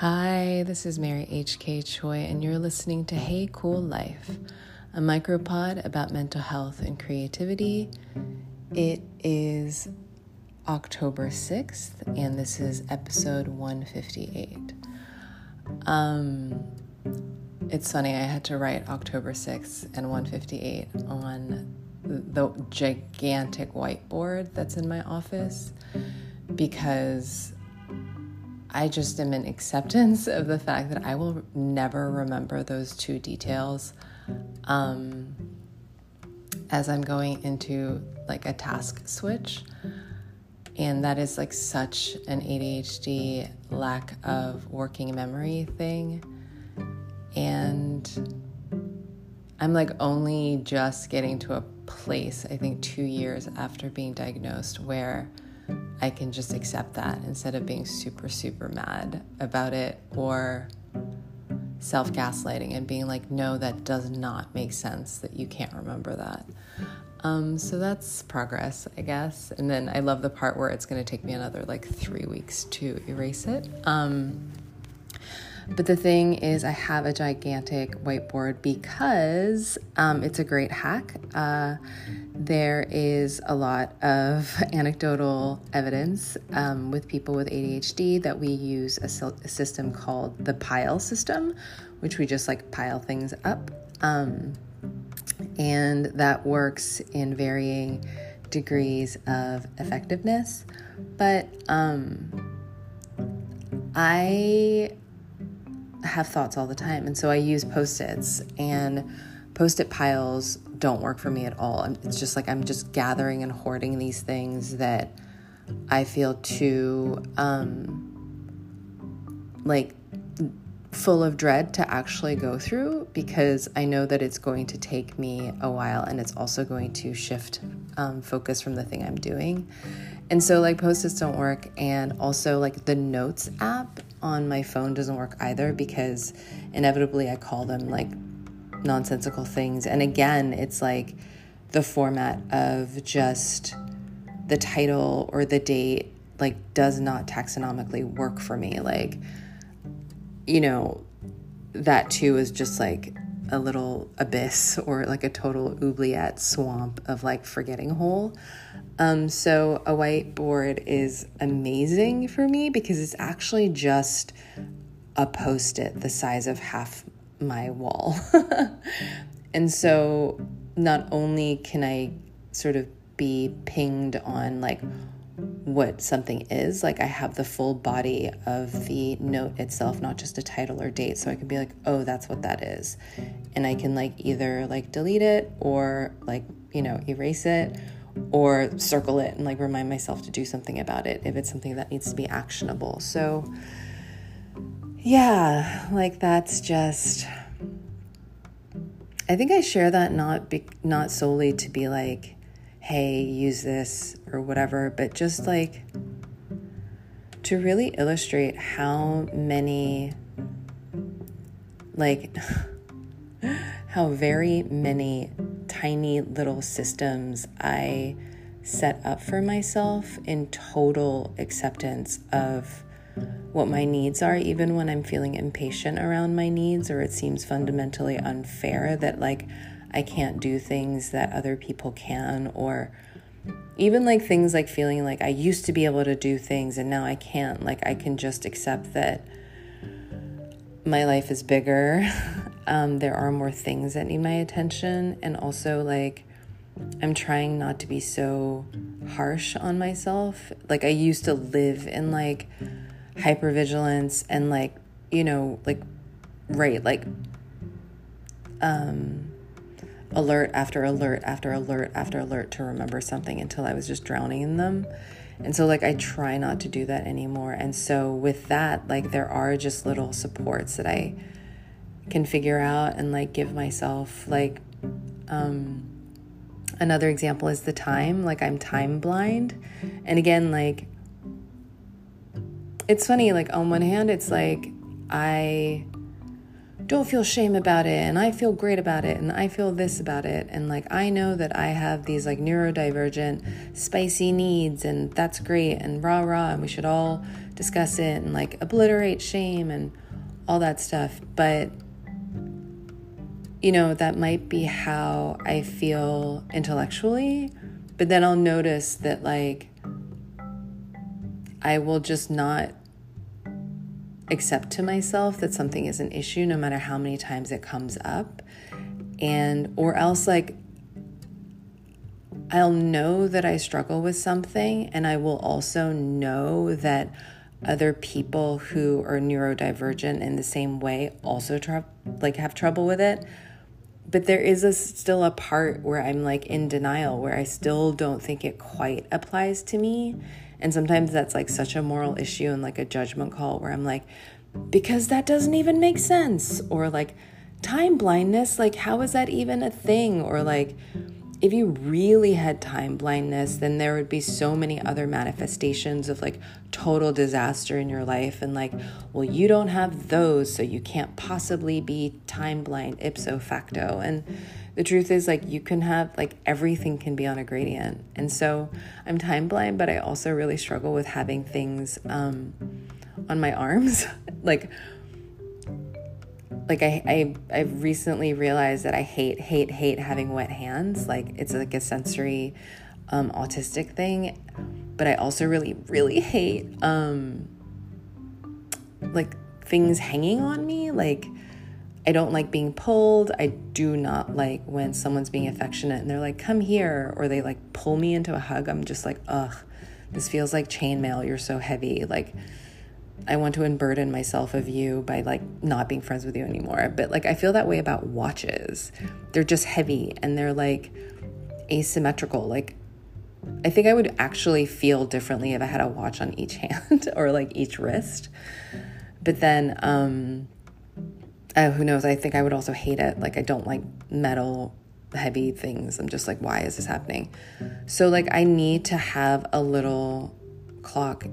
Hi, this is Mary H.K. Choi, and you're listening to Hey Cool Life, a micropod about mental health and creativity. It is October 6th, and this is episode 158. Um, it's funny, I had to write October 6th and 158 on the gigantic whiteboard that's in my office because I just am in acceptance of the fact that I will never remember those two details um, as I'm going into like a task switch. And that is like such an ADHD lack of working memory thing. And I'm like only just getting to a place, I think two years after being diagnosed, where I can just accept that instead of being super, super mad about it or self gaslighting and being like, no, that does not make sense that you can't remember that. Um, so that's progress, I guess. And then I love the part where it's going to take me another like three weeks to erase it. Um, but the thing is, I have a gigantic whiteboard because um, it's a great hack. Uh, there is a lot of anecdotal evidence um, with people with ADHD that we use a, a, system called the pile system, which we just like pile things up. Um, and that works in varying degrees of effectiveness. But um, I have thoughts all the time. And so I use post its, and post it piles don't work for me at all. It's just like I'm just gathering and hoarding these things that I feel too, um, like, full of dread to actually go through because I know that it's going to take me a while and it's also going to shift um, focus from the thing I'm doing. And so, like, post its don't work. And also, like, the notes app on my phone doesn't work either because inevitably I call them like nonsensical things. And again, it's like the format of just the title or the date like does not taxonomically work for me. Like, you know, that too is just like a little abyss or like a total oubliette swamp of like forgetting hole. Um, so a whiteboard is amazing for me because it's actually just a post it the size of half my wall. and so not only can I sort of be pinged on like what something is, like I have the full body of the note itself, not just a title or date. So I can be like, oh, that's what that is. And I can like either like delete it or like, you know, erase it or circle it and like remind myself to do something about it if it's something that needs to be actionable. So, yeah, like that's just. I think I share that not be, not solely to be like, hey, use this or whatever, but just like to really illustrate how many, like, how very many tiny little systems I set up for myself in total acceptance of what my needs are, even when I'm feeling impatient around my needs or it seems fundamentally unfair that, like, I can't do things that other people can, or even like things like feeling like I used to be able to do things and now I can't. Like, I can just accept that my life is bigger Um, there are more things that need my attention, and also like I'm trying not to be so harsh on myself. Like I used to live in like hypervigilance and like you know like right like um alert after alert after alert after alert to remember something until I was just drowning in them. And so, like, I try not to do that anymore. And so, with that, like, there are just little supports that I can figure out and like give myself like um another example is the time like i'm time blind and again like it's funny like on one hand it's like i don't feel shame about it and I feel great about it and I feel this about it and like I know that I have these like neurodivergent spicy needs and that's great and rah rah and we should all discuss it and like obliterate shame and all that stuff. But, you know, that might be how I feel intellectually. But then I'll notice that, like, I will just not accept to myself that something is an issue no matter how many times it comes up. And, or else, like, I'll know that I struggle with something, and I will also know that other people who are neurodivergent in the same way also tr- like have trouble with it but there is a still a part where i'm like in denial where i still don't think it quite applies to me and sometimes that's like such a moral issue and like a judgment call where i'm like because that doesn't even make sense or like time blindness like how is that even a thing or like if you really had time blindness, then there would be so many other manifestations of like total disaster in your life. And like, well, you don't have those, so you can't possibly be time blind ipso facto. And the truth is, like, you can have like everything can be on a gradient. And so I'm time blind, but I also really struggle with having things um, on my arms. like, like I, I I've recently realized that I hate hate hate having wet hands. Like it's like a sensory um, autistic thing, but I also really really hate um, like things hanging on me. Like I don't like being pulled. I do not like when someone's being affectionate and they're like, "Come here," or they like pull me into a hug. I'm just like, ugh, this feels like chainmail. You're so heavy. Like I want to unburden myself of you by like not being friends with you anymore. But like I feel that way about watches. They're just heavy and they're like asymmetrical. Like I think I would actually feel differently if I had a watch on each hand or like each wrist. But then um oh, who knows? I think I would also hate it. Like I don't like metal heavy things. I'm just like why is this happening? So like I need to have a little clock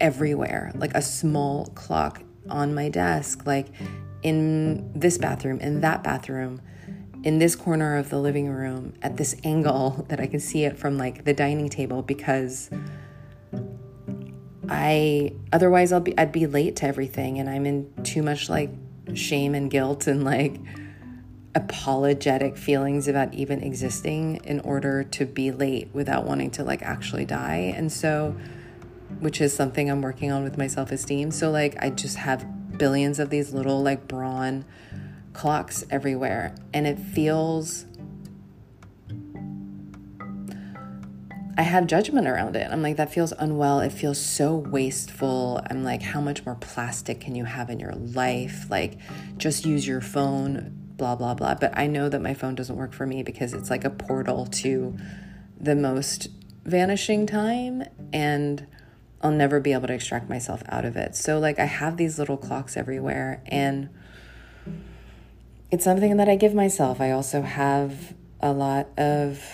everywhere, like a small clock on my desk, like in this bathroom, in that bathroom, in this corner of the living room, at this angle that I can see it from like the dining table because I otherwise I'll be I'd be late to everything and I'm in too much like shame and guilt and like apologetic feelings about even existing in order to be late without wanting to like actually die. And so which is something I'm working on with my self esteem. So, like, I just have billions of these little, like, Braun clocks everywhere. And it feels. I have judgment around it. I'm like, that feels unwell. It feels so wasteful. I'm like, how much more plastic can you have in your life? Like, just use your phone, blah, blah, blah. But I know that my phone doesn't work for me because it's like a portal to the most vanishing time. And I'll never be able to extract myself out of it. So, like, I have these little clocks everywhere, and it's something that I give myself. I also have a lot of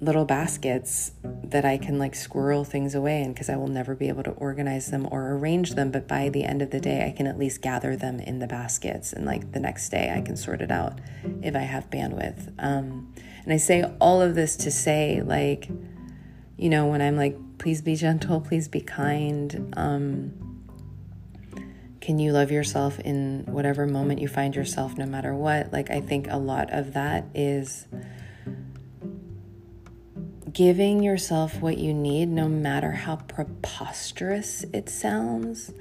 little baskets that I can like squirrel things away in because I will never be able to organize them or arrange them. But by the end of the day, I can at least gather them in the baskets, and like the next day, I can sort it out if I have bandwidth. Um, and I say all of this to say, like, you know, when I'm like please be gentle, please be kind. Um, can you love yourself in whatever moment you find yourself, no matter what? Like, I think a lot of that is giving yourself what you need, no matter how preposterous it sounds.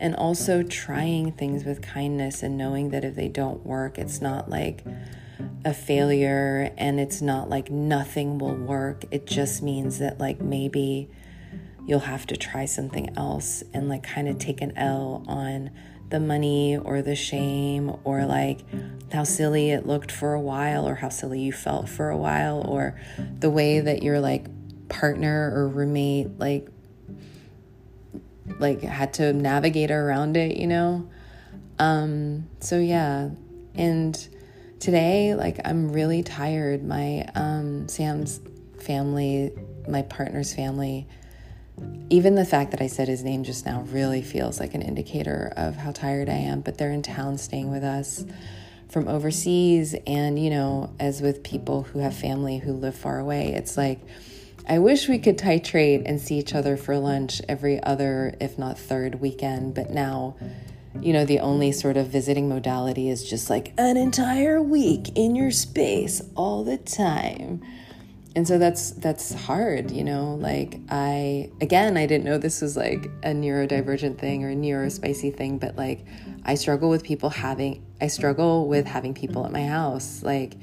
And also trying things with kindness and knowing that if they don't work, it's not like, a failure and it's not like nothing will work. It just means that, like, maybe you'll have to try something else and, like, kind of take an L on the money or the shame or, like, how silly it looked for a while or how silly you felt for a while or the way that your, like, partner or roommate, like, like had to navigate around it, you know? Um, so yeah. And today, like, I'm really tired. My um, Sam's family, my partner's family, even the fact that I said his name just now really feels like an indicator of how tired I am. But they're in town staying with us from overseas. And, you know, as with people who have family who live far away, it's like I wish we could titrate and see each other for lunch every other, if not third weekend, but now, you know, the only sort of visiting modality is just like an entire week in your space all the time. And so that's that's hard, you know, like I again, I didn't know this was like a neurodivergent thing or a neurospicy thing, but like I struggle with people having I struggle with having people at my house. Like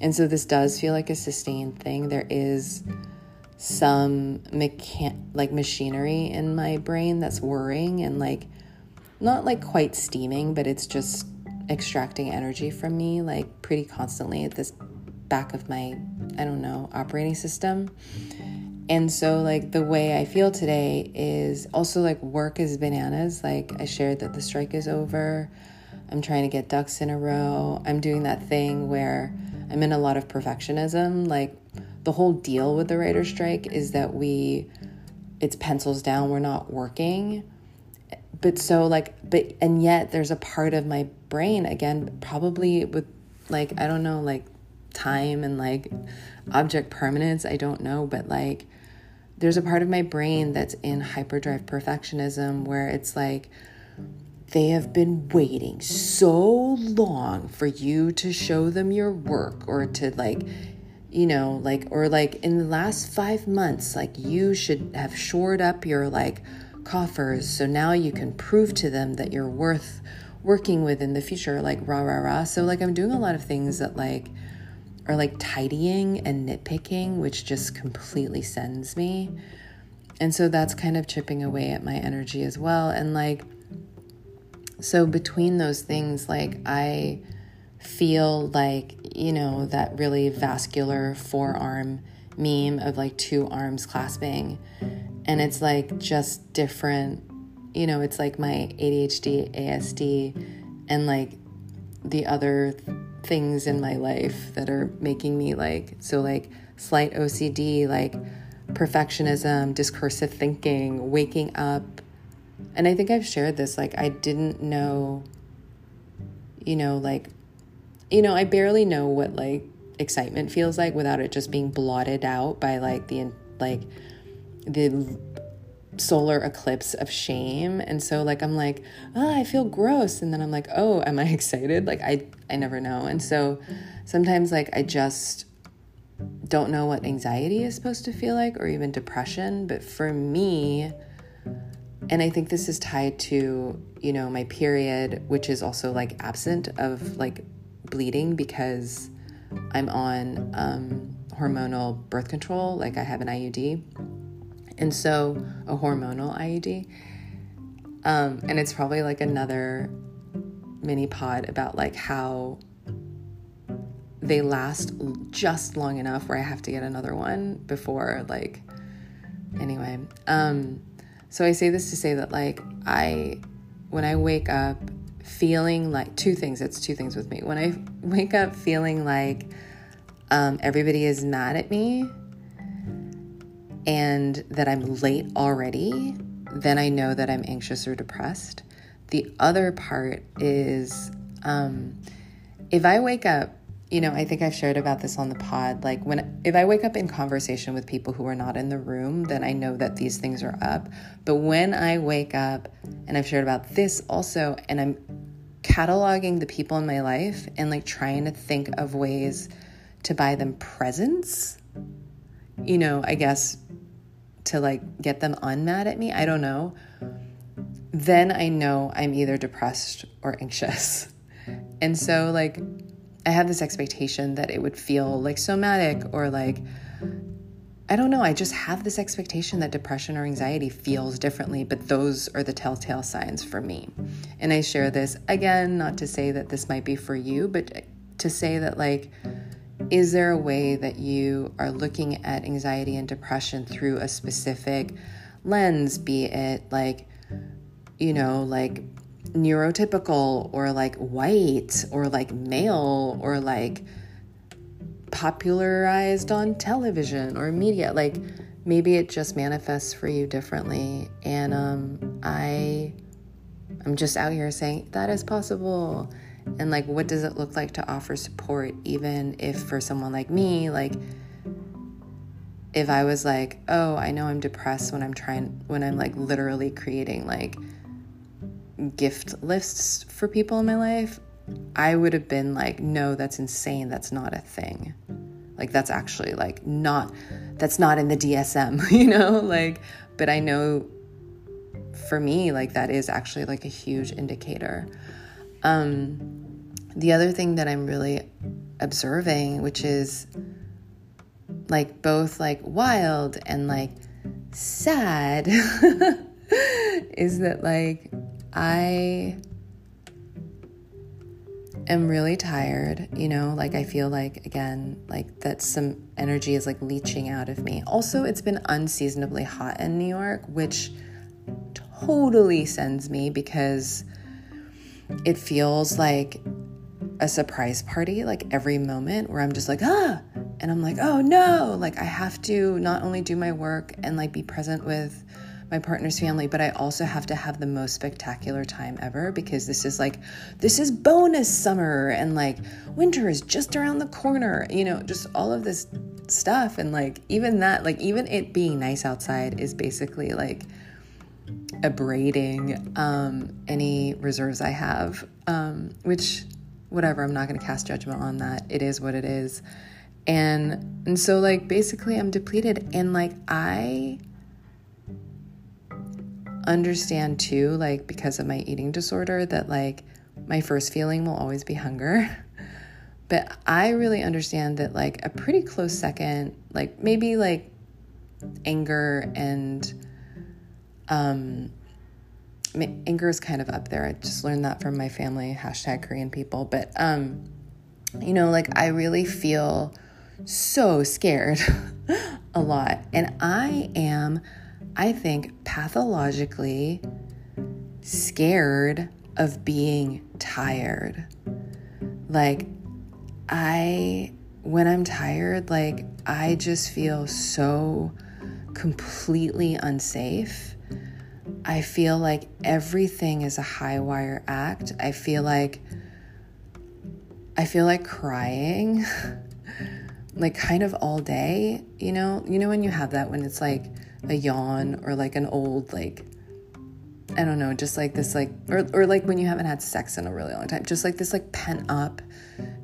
and so this does feel like a sustained thing. There is some mechan- like machinery in my brain that's whirring and like not like quite steaming, but it's just extracting energy from me like pretty constantly at this back of my I don't know, operating system. And so like the way I feel today is also like work is bananas. Like I shared that the strike is over. I'm trying to get ducks in a row. I'm doing that thing where I'm in a lot of perfectionism. Like the whole deal with the writer's strike is that we, it's pencils down, we're not working. But so, like, but, and yet there's a part of my brain, again, probably with, like, I don't know, like time and like object permanence, I don't know, but like, there's a part of my brain that's in hyperdrive perfectionism where it's like, they have been waiting so long for you to show them your work or to like you know, like, or like in the last five months, like you should have shored up your like coffers. So now you can prove to them that you're worth working with in the future, like rah, rah, rah. So, like, I'm doing a lot of things that like are like tidying and nitpicking, which just completely sends me. And so that's kind of chipping away at my energy as well. And like, so between those things, like, I, feel like, you know, that really vascular forearm meme of like two arms clasping. And it's like just different, you know, it's like my ADHD, ASD, and like the other things in my life that are making me like, so like slight OCD, like perfectionism, discursive thinking, waking up. And I think I've shared this, like, I didn't know, you know, like you know, I barely know what like excitement feels like without it just being blotted out by like the like the solar eclipse of shame. And so like i'm like oh i feel gross. And then i'm like oh am i excited? Like i i never know. And so sometimes like i just don't know what anxiety is supposed to feel like or even depression. But for me and i think this is tied to you know my period which is also like absent of like bleeding because I'm on um, hormonal birth control, like I have an IUD. And so, a hormonal IUD. Um, and it's probably like another mini pod about like how they last just long enough where I have to get another one before like anyway. Um so I say this to say that like I when I wake up feeling like two things. It's two things with me. When I wake up feeling like um, everybody is mad at me and that I'm late already, then I know that I'm anxious or depressed. The other part is um, if I wake up, you know, I think I've shared about this on the pod. Like when if I wake up in conversation with people who are not in the room, then I know that these things are up. But when I wake up, and I've shared about this also, and I'm cataloging the people in my life and like trying to think of ways to buy them presents, you know, I guess to like get them unmad at me, I don't know, then I know I'm either depressed or anxious. And so, like, I have this expectation that it would feel like somatic or like I don't know. I just have this expectation that depression or anxiety feels differently, but those are the telltale signs for me. And I share this again, not to say that this might be for you, but to say that, like, is there a way that you are looking at anxiety and depression through a specific lens, be it like, you know, like neurotypical or like white or like male or like popularized on television or media. Like maybe it just manifests for you differently. And um, I, I'm just out here saying that is possible. And like, what does it look like to offer support, even if for someone like me, like, if I was like, oh, I know I'm depressed when I'm trying, when I'm like literally creating like gift lists for people in my life, I would have been like, no, that's insane. That's not a thing. Like, that's actually like not, that's not in the DSM, you know? Like, but I know for me, like, that is actually like a huge indicator. Um, the other thing that I'm really observing, which is like both like wild and like sad, is that like I am really tired, you know, like I feel like again, like that some energy is like leaching out of me. Also, it's been unseasonably hot in New York, which totally sends me because it feels like a surprise party like every moment where I'm just like, ah, and I'm like, oh no, like I have to not only do my work and like be present with my partner's family, but I also have to have the most spectacular time ever because this is like, this is bonus summer and like winter is just around the corner, you know, just all of this stuff. And like, even that, like, even it being nice outside is basically like abrading um, any reserves I have, um, which, whatever, I'm not going to cast judgment on that. It is what it is. And and so like basically I'm depleted and like I understand too, like because of my eating disorder, that like my first feeling will always be hunger. But I really understand that like a pretty close second, like maybe like anger and um anger is kind of up there. I just learned that from my family, hashtag Korean people. But um, you know, like I really feel so scared a lot. And I am I think, pathologically scared of being tired. Like, I, when I'm tired, like, I just feel so completely unsafe. I feel like everything is a high wire act. I feel like, I feel like crying. like kind of all day, you know? You know when you have that when it's like a yawn or like an old like I don't know, just like this like or or like when you haven't had sex in a really long time, just like this like pent up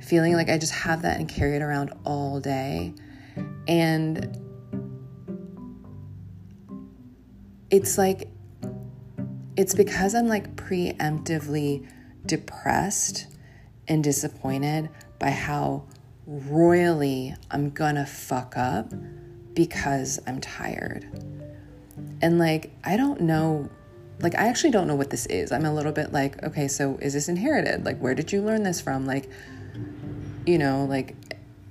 feeling like I just have that and carry it around all day. And it's like it's because I'm like preemptively depressed and disappointed by how royally I'm gonna fuck up because I'm tired. And like, I don't know, like, I actually don't know what this is. I'm a little bit like, okay, so is this inherited? Like, where did you learn this from? Like, you know, like,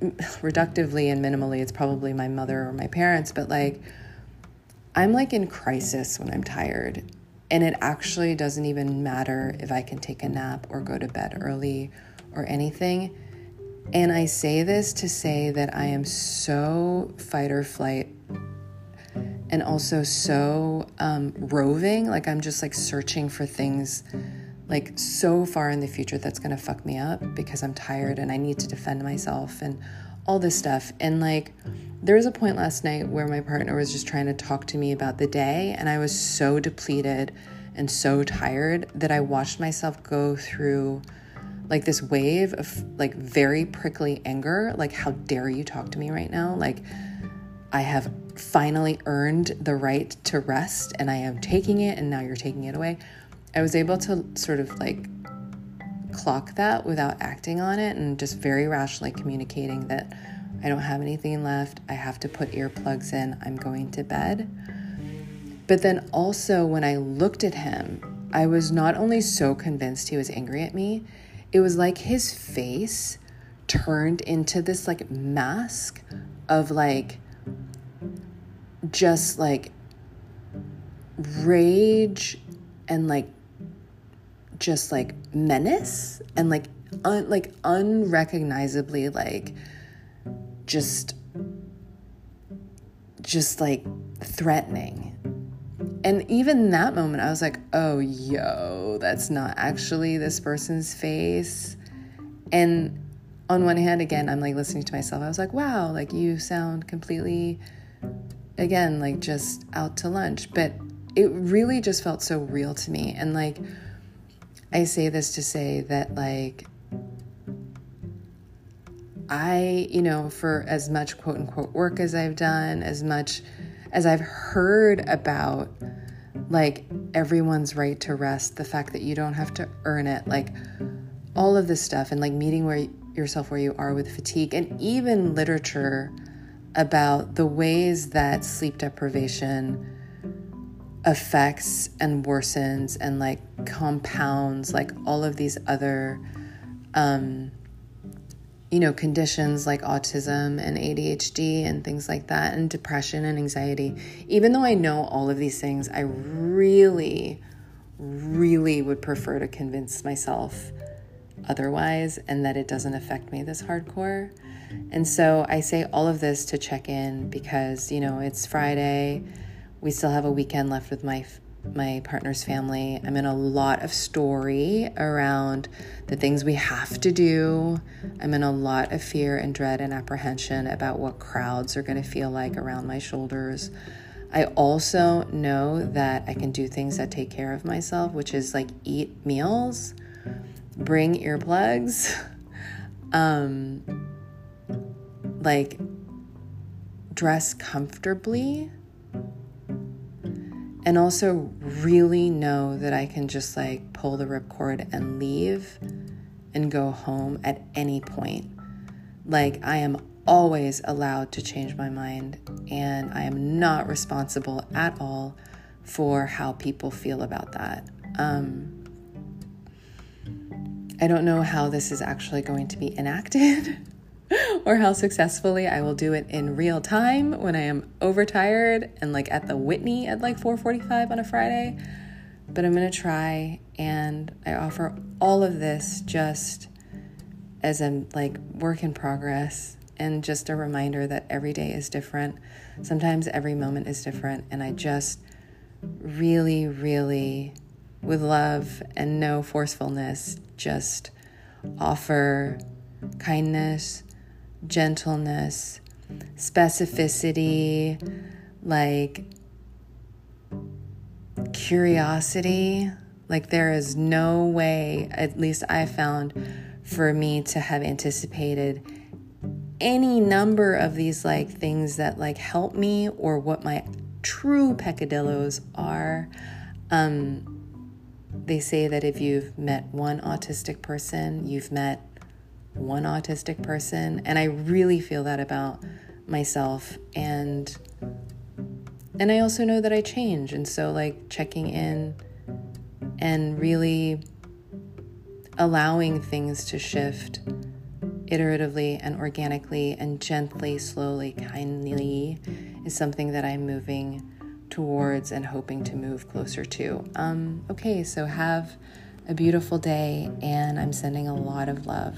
reductively and minimally, it's probably my mother or my parents, but like, I'm like in crisis when I'm tired. And it actually doesn't even matter if I can take a nap or go to bed early or anything and I say this to say that I am so fight or flight and also so um, roving. Like I'm just like searching for things like so far in the future that's gonna fuck me up because I'm tired and I need to defend myself and all this stuff. And like, there was a point last night where my partner was just trying to talk to me about the day, and I was so depleted and so tired that I watched myself go through like this wave of like very prickly anger. Like how dare you talk to me right now? Like i have finally earned the right to rest and i am taking it and now you're taking it away. I was able to sort of like clock that without acting on it and just very rationally communicating that i don't have anything left i have to put earplugs in i'm going to bed. But then also when i looked at him i was not only so convinced he was angry at me it was like his face turned into this like mask of like just like rage and like just like menace and like un- like unrecognizably like just just like threatening and even that moment, I was like, oh, yo, that's not actually this person's face. And on one hand, again, I'm like listening to myself. I was like, wow, like you sound completely again, like just out to lunch. But it really just felt so real to me. And like, I say this to say that, like, I, you know, for as much quote unquote work as I've done, as much as I've heard about like everyone's right to rest, the fact that you don't have to earn it, like all of this stuff, and like meeting where yourself where you are with fatigue, and even literature about the ways that sleep deprivation affects and worsens and like compounds like all of these other um you know conditions like autism and ADHD and things like that and depression and anxiety even though I know all of these things I really really would prefer to convince myself otherwise and that it doesn't affect me this hardcore and so I say all of this to check in because, you know, it's Friday. We still have a weekend left with my my partner's family. I'm in a lot of story around the things we have to do. I'm in a lot of fear and dread and apprehension about what crowds are going to feel like around my shoulders. I also know that I can do things that take care of myself, which is like eat meals, bring earplugs, um, like dress comfortably and also really know that I can just like pull the ripcord and leave and go home at any point. Like I am always allowed to change my mind and I am not responsible at all for how people feel about that. Um, I don't know how this is actually going to be enacted. or how successfully I will do it in real time when I am overtired and like at the Whitney at like 4:45 on a Friday. But I'm going to try and I offer all of this just as a like work in progress and just a reminder that every day is different. Sometimes every moment is different and I just really really with love and no forcefulness just offer kindness gentleness, specificity, like curiosity. Like, there is no way, at least I found, for me to have anticipated any number of these like things that like help me or what my true peccadillos are. Um, they say that if you've met one autistic person, you've met one autistic person and I really feel that about myself and and I also know that I change and so like checking in and really allowing things to shift iteratively and organically and gently, slowly, kindly is something that I'm moving towards and hoping to move closer to. Um, okay, so have a beautiful day, and I'm sending a lot of love.